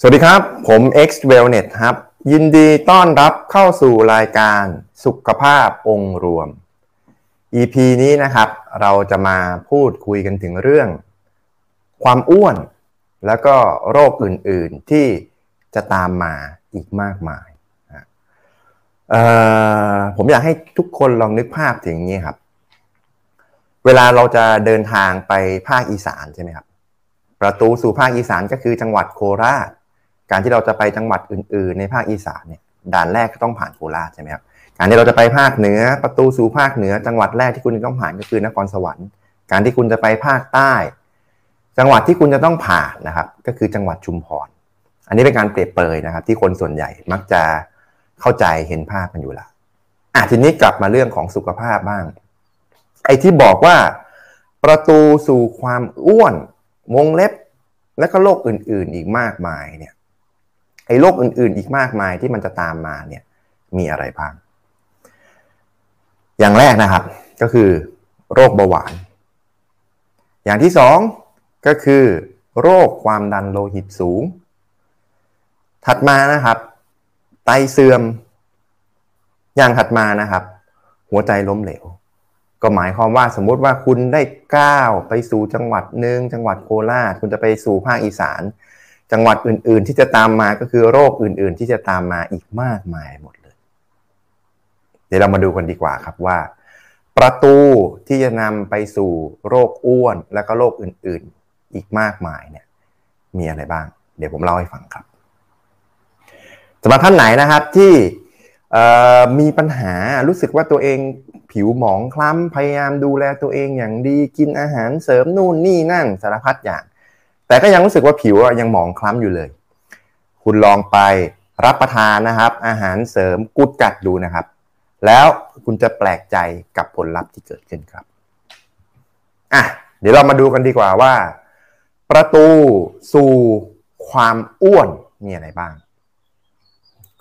สวัสดีครับ ผม X Wellness ครับ ยินดีต้อนรับเข้าสู่รายการสุขภาพองค์รวม EP นี้นะครับ เราจะมาพูดคุยกันถึงเรื่อง ความอ้วน แล้วก็โรคอื่นๆที่จะตามมาอีกมากมาย ผมอยากให้ทุกคนลองนึกภาพถึงนี้ครับ เวลาเราจะเดินทางไปภาคอีสานใช่ไหมครับ ประตูสู่ภาคอีสานก็คือจังหวัดโคราช การที่เราจะไปจังหวัดอื่น ๆ ในภาคอีสานเนี่ยด่านแรกก็ต้องผ่านโคราชใช่ไหมครับการที่เราจะไปภาคเหนือประตูสู่ภาคเหนือ จังหวัดแรกที่คุณต้องผ่านก็คือนครสวรรค์ การที่คุณจะไปภาคใต้ จังหวัดที่คุณจะต้องผ่านนะครับ ก็คือจังหวัดชุมพรอันนี้เป็นการเปรียบเปรยนะครับ ที่คนส่วนใหญ่มักจะเข้าใจเห็นภาพกันอยู่ละอะทีนี้กลับมาเรื่องของสุขภาพบ้าง ไอ้ที่บอกว่าประตูสู่ความอ้วนวงเล็บและก็โรคอื่น ๆ อีกมากมายเนี่ย ไอ้โรคอื่น ๆ อีกมากมายที่มันจะตามมาเนี่ยมีอะไรบ้าง อย่างแรกนะครับก็คือโรคเบาหวาน อย่างที่สองก็คือโรคความดันโลหิตสูง ถัดมานะครับ ไตเสื่อม อย่างถัดมานะครับ หัวใจล้มเหลว ก็หมายความว่าสมมุติว่าคุณได้ก้าวไปสู่จังหวัดหนึ่งจังหวัดโคราชคุณจะไปสู่ภาคอีสาน จังหวัดอื่น ๆ ที่จะตามมาก็คือโรคอื่น ๆ ที่จะตามมาอีกมากมายหมดเลย เดี๋ยวเรามาดูกันดีกว่าครับว่า ประตูที่จะนำไปสู่โรคอ้วนและก็โรคอื่น ๆ อีกมากมายเนี่ยมีอะไรบ้าง เดี๋ยวผมเล่าให้ฟังครับสำหรับท่านไหนนะครับที่มีปัญหารู้สึกว่าตัวเองผิวหมองคล้ำพยายามดูแลตัวเองอย่างดีกินอาหารเสริมนู่นนี่นั่นสารพัดอย่าง แต่ก็ยังรู้สึกว่าผิวยังหมองคล้ำอยู่เลย คุณลองไปรับประทานนะครับ อาหารเสริมกุดกัดดูนะครับ แล้วคุณจะแปลกใจกับผลลัพธ์ที่เกิดขึ้นครับอะเดี๋ยวเรามาดูกันดีกว่าว่า ประตูสู่ความอ้วนมีอะไรบ้าง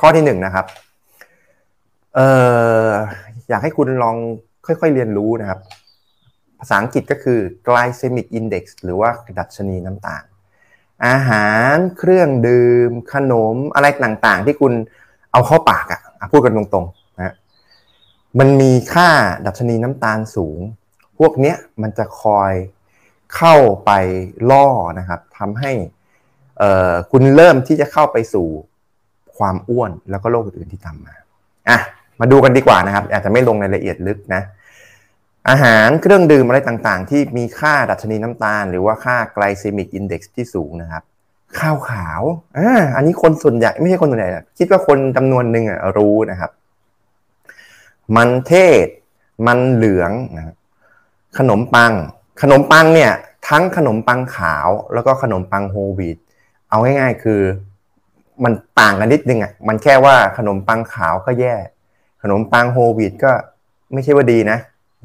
ข้อที่หนึ่งนะครับเอ่ออยากให้คุณลองค่อยๆเรียนรู้นะครับาษาอังกฤษก็คือ glycemic index หรือว่าดัชนีน้ำตาล อาหารเครื่องดื่ม ขนมอะไรต่างๆ ที่คุณเอาเข้าปากอะ่ะพูดกันตรงๆนะมันมีค่าดัชนีน้ำตาลสูง พวกเนี้ยมันจะคอยเข้าไปล่อนะครับทำให้คุณเริ่มที่จะเข้าไปสู่ความอ้วนแล้วก็โรคอื่นๆที่ตามมาอะมาดูกันดีกว่านะครับ อาจจะไม่ลงในรายละเอียดลึกนะ อาหารเครื่องดื่มอะไรต่างๆ ที่มีค่าดัชนีน้ำตาล หรือว่าค่า glycemic index ที่สูงนะครับ ข้าวขาวอ่าอันนี้คนส่วนใหญ่ไม่ใช่คนส่วนใหญ่คิดว่าคนจำนวนหนึ่งอะรู้นะครับ มันเทศ มันเหลืองนะขนมปัง ขนมปังเนี่ย ทั้งขนมปังขาวแล้วก็ขนมปังโฮวีตเอาง่ายๆคือ มันต่างกันนิดนึงอะมันแค่ว่าขนมปังขาวก็แย่ ขนมปังโฮวีตก็ไม่ใช่ว่าดีนะ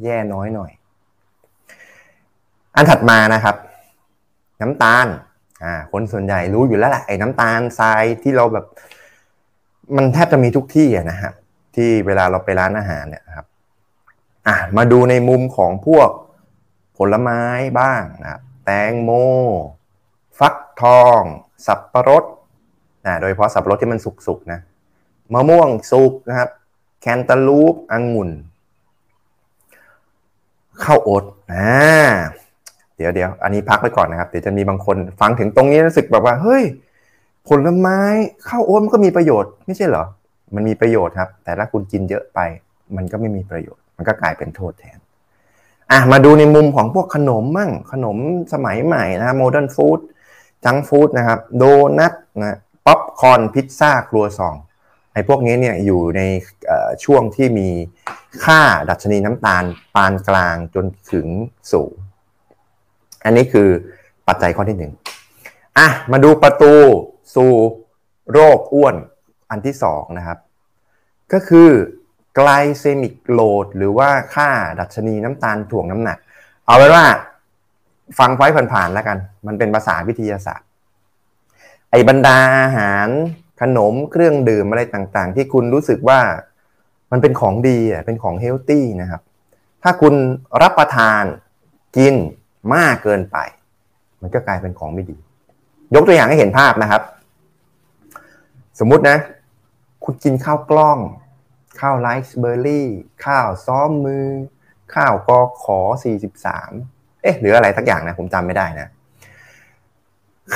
แย่น้อยหน่อย อันถัดมานะครับ น้ำตาลอ่าคนส่วนใหญ่รู้อยู่แล้วแหละไอ้น้ำตาลทรายที่เราแบบ มันแทบจะมีทุกที่อะนะฮะที่เวลาเราไปร้านอาหารเนี่ยครับอะมาดูในมุมของพวกผลไม้บ้างนะครับแตงโม ฟักทอง สับปะรดนะโดยเฉพาะสับปะรดที่มันสุกๆนะมะม่วงสุกนะครับ แคนตาลูปองุ่น ข้าวโอ๊ตอ่าเดี๋ยวเดี๋ยวอันนี้พักไปก่อนนะครับเดี๋ยวจะมีบางคนฟังถึงตรงนี้รู้สึกแบบว่าเฮ้ยผลไม้ข้าวโอ๊ตมันก็มีประโยชน์ไม่ใช่เหรอ มันมีประโยชน์ครับ แต่ถ้าคุณกินเยอะไป มันก็ไม่มีประโยชน์ มันก็กลายเป็นโทษแทนอะมาดูในมุมของพวกขนมมั่งขนมสมัยใหม่นะ modern food junk food นะครับโดนัทนะป๊อปคอร์นพิซซ่าครัวซอง พวกนี้เนี่ยอยู่ในช่วงที่มีค่าดัชนีน้ำตาลปานกลางจนถึงสูง อันนี้คือปัจจัยข้อที่หนึ่งอะมาดูประตูสู่โรคอ้วนอันที่สองนะครับ ก็คือไกลเซมิกโลดหรือว่าค่าดัชนีน้ำตาลถ่วงน้ำหนัก เอาไว้ว่าฟังไว้ผ่านๆแล้วกัน มันเป็นภาษาวิทยาศาสตร์ ไอบรรดาอาหาร ขนมเครื่องดื่มอะไรต่างๆ ที่คุณรู้สึกว่ามันเป็นของดีอะเป็นของเฮลตี้นะครับ ถ้าคุณรับประทานกินมากเกินไป มันก็กลายเป็นของไม่ดี ยกตัวอย่างให้เห็นภาพนะครับ สมมุตินะ คุณกินข้าวกล้อง ข้าวไรซ์เบอร์รี่ ข้าวซ้อมมือ ข้าวกอขอ 43 เอ๊ะหรืออะไรทักอย่างนะผมจำไม่ได้นะ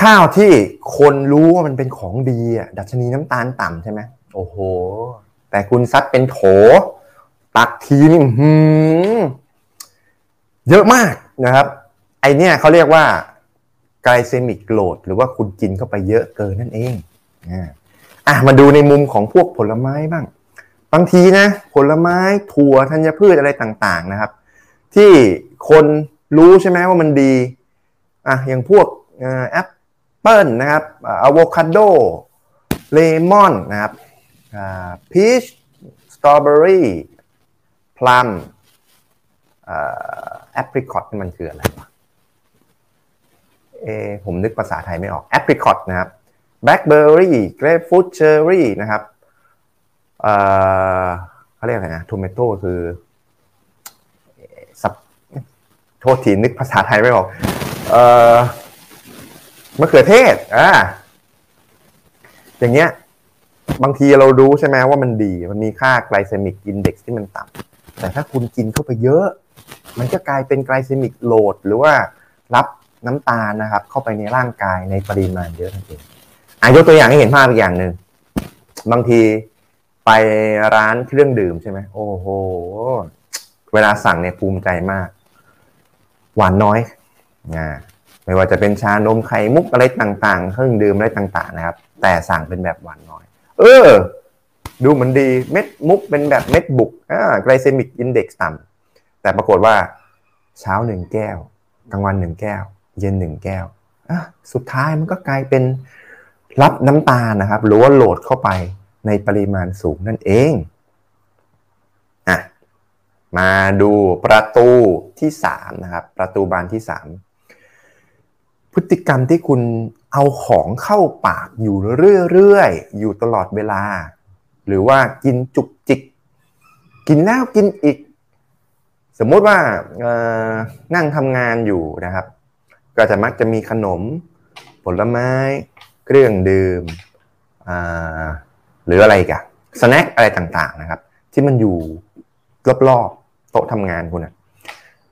ข้าวที่คนรู้ว่ามันเป็นของดีอะดัชนีน้ำตาลต่ำใช่ไหมโอ้โห แต่คุณซัดเป็นโถ ตักทีนี่หืมเยอะมากนะครับ ไอเนี้ยเขาเรียกว่าไกลเซมิกโหลดหรือว่าคุณกินเข้าไปเยอะเกินนั่นเองอะมาดูในมุมของพวกผลไม้บ้าง บางทีนะ ผลไม้ถั่วธัญพืชอะไรต่าง ๆนะครับ ที่คนรู้ใช่ไหมว่ามันดีอะอย่างพวกแอป เปิลนะครับอะโวคาโดเลมอนนะครับพีชสตรอเบอรี่พลัมแอปริคอตมันคืออะไรวะเอผมนึกภาษาไทยไม่ออกแอปริคอตนะครับแบล็คเบอร์รี่เกรปฟรุตเชอร์รี่นะครับเอ่อเขาเรียกอะไรนะ tomato คือขอโทษทีนึกภาษาไทยไม่ออกเอ่อ มะเขือเทศอ่าอย่างเงี้ย บางทีเรารู้ใช่ไหมว่ามันดี มันมีค่า glycemic index ที่มันต่ำแต่ถ้าคุณกินเข้าไปเยอะ มันจะกลายเป็น glycemic load หรือว่ารับน้ำตาลนะครับ เข้าไปในร่างกายในปริมาณเยอะนั่นเองอายกตัวอย่างให้เห็นภาพอีกอย่างหนึ่งบางทีไปร้านเครื่องดื่มใช่ไหมโอ้โหเวลาสั่งเนี่ยภูมิใจมาก หวานน้อยนะ ไม่ว่าจะเป็นชานมไข่มุกอะไรต่าง ๆ เครื่องดื่มอะไรต่าง ๆ นะครับ แต่สั่งเป็นแบบหวานน้อย เออ ดูเหมือนดีเม็ดมุกเป็นแบบเม็ดบุกอ่า glycemic index ต่ำแต่ปรากฏว่าเช้าหนึ่งแก้วกลางวันหนึ่งแก้ว เย็นหนึ่งแก้วอะสุดท้ายมันก็กลายเป็นรับน้ำตาลนะครับ หรือว่าโหลดเข้าไปในปริมาณสูงนั่นเองอะมาดูประตูที่สามนะครับ ประตูบานที่สาม พฤติกรรมที่คุณเอาของเข้าปากอยู่เรื่อยๆ อยู่ตลอดเวลา หรือว่ากินจุกจิก กินแล้วกินอีก สมมติว่านั่งทำงานอยู่นะครับ ก็จะมักจะมีขนม ผลไม้ เครื่องดื่มหรืออะไรกันสแน็คอะไรต่างๆนะครับ ที่มันอยู่รอบๆโต๊ะทำงานคุณนะ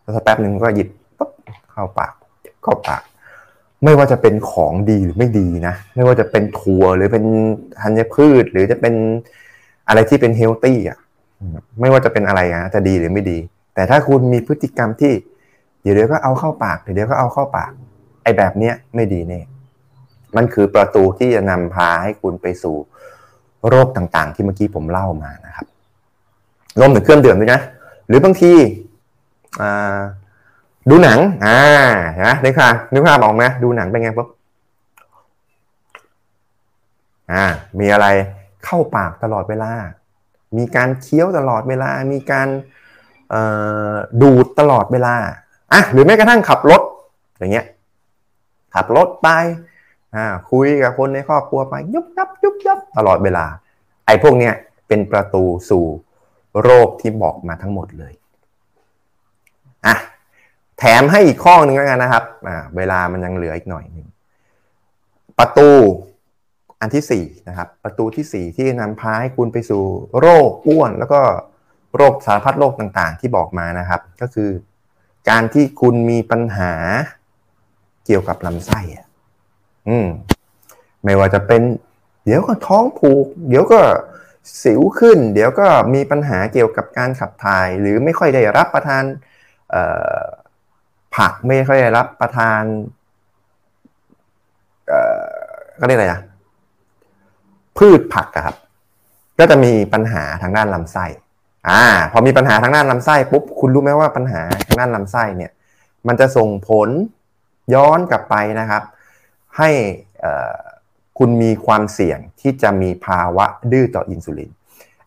แล้วสักแป๊บหนึ่งก็หยิบปุ๊บเข้าปากเข้าปาก ไม่ว่าจะเป็นของดีหรือไม่ดีนะ ไม่ว่าจะเป็นถั่วหรือเป็นธัญพืช หรือจะเป็นอะไรที่เป็นเฮลตี้อะไม่ว่าจะเป็นอะไรนะจะดีหรือไม่ดี แต่ถ้าคุณมีพฤติกรรมที่เดี๋ยวเดี๋ยวก็เอาเข้าปากเดี๋ยวเดี๋ยวก็เอาเข้าปาก ไอ้แบบเนี้ยไม่ดีแน่มันคือประตูที่จะนำพาให้คุณไปสู่โรคต่างๆ ที่เมื่อกี้ผมเล่ามานะครับรวมถึงเครื่องดื่มด้วยนะ หรือบางที ดูหนัง อ่าเห็นไหมนึกภาพนึกภาพออกไหมดูหนังเป็นไงปุ๊บอ่า มีอะไรเข้าปากตลอดเวลา มีการเคี้ยวตลอดเวลา มีการดูดตลอดเวลา อะ หรือแม้กระทั่งขับรถ อย่างเงี้ย ขับรถไป อ่า คุยกับคนในครอบครัวไป ยุบยับยุบยับตลอดเวลา ไอ้พวกเนี้ยเป็นประตูสู่โรคที่บอกมาทั้งหมดเลย อะ แถมให้อีกข้อหนึ่งแล้วกันนะครับอ่าเวลามันยังเหลืออีกหน่อยหนึ่งประตูอันที่สี่นะครับประตูที่สี่ที่นำพาให้คุณไปสู่โรคอ้วน แล้วก็โรคสารพัดโรคต่างๆ ที่บอกมานะครับ ก็คือ การที่คุณมีปัญหาเกี่ยวกับลำไส้อะอืมไม่ว่าจะเป็น เดี๋ยวก็ท้องผูก เดี๋ยวก็สิวขึ้น เดี๋ยวก็มีปัญหาเกี่ยวกับการขับถ่าย หรือไม่ค่อยได้รับประทาน ผักไม่ค่อยได้รับประทานเอ่อก็เรียกอะไรอะพืชผักครับ ก็จะมีปัญหาทางด้านลำไส้อ่า พอมีปัญหาทางด้านลำไส้ปุ๊บคุณรู้ไหมว่าปัญหาทางด้านลำไส้เนี่ย มันจะส่งผลย้อนกลับไปนะครับ ให้คุณมีความเสี่ยงที่จะมีภาวะดื้อต่ออินซูลิน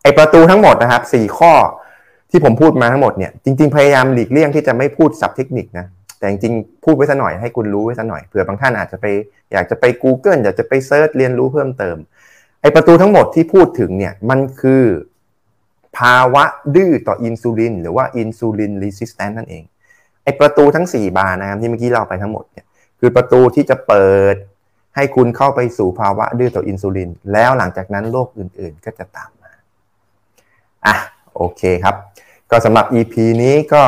ไอประตูทั้งหมดนะครับสี่ข้อ ที่ผมพูดมาทั้งหมดเนี่ยจริง ๆ พยายามหลีกเลี่ยงที่จะไม่พูดสับเทคนิคนะแต่จริงๆพูดไว้สัหน่อยให้คุณรู้ไว้สัหน่อยเผื่อบางท่านอาจจะไปอยากจะไป Google อยากจะไป search เรียนรู้เพิ่มเติมไอประตูทั้งหมดที่พูดถึงเนี่ยมันคือ ภาวะดื้อต่ออินซูลินหรือว่า insulin resistant นั่นเองไอประตูทั้ง 4 บานนะครับที่เมื่อกี้เราไปทั้งหมดเนี่ยคือประตูที่จะเปิดให้คุณเข้าไปสู่ภาวะดื้อต่ออินซูลิน แล้วหลังจากนั้นโรคอื่นๆก็จะตามมาอะโอเคครับ ก็สำหรับ EP นี้ก็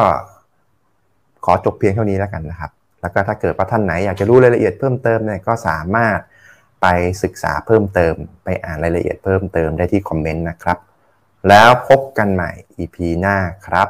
ขอจบเพียงเท่านี้แล้วกันนะครับ แล้วก็ถ้าเกิดว่าท่านไหนอยากจะรู้รายละเอียดเพิ่มเติมเนี่ยก็สามารถไปศึกษาเพิ่มเติม ไปอ่านรายละเอียดเพิ่มเติมได้ที่คอมเมนต์นะครับ แล้วพบกันใหม่ EP หน้าครับ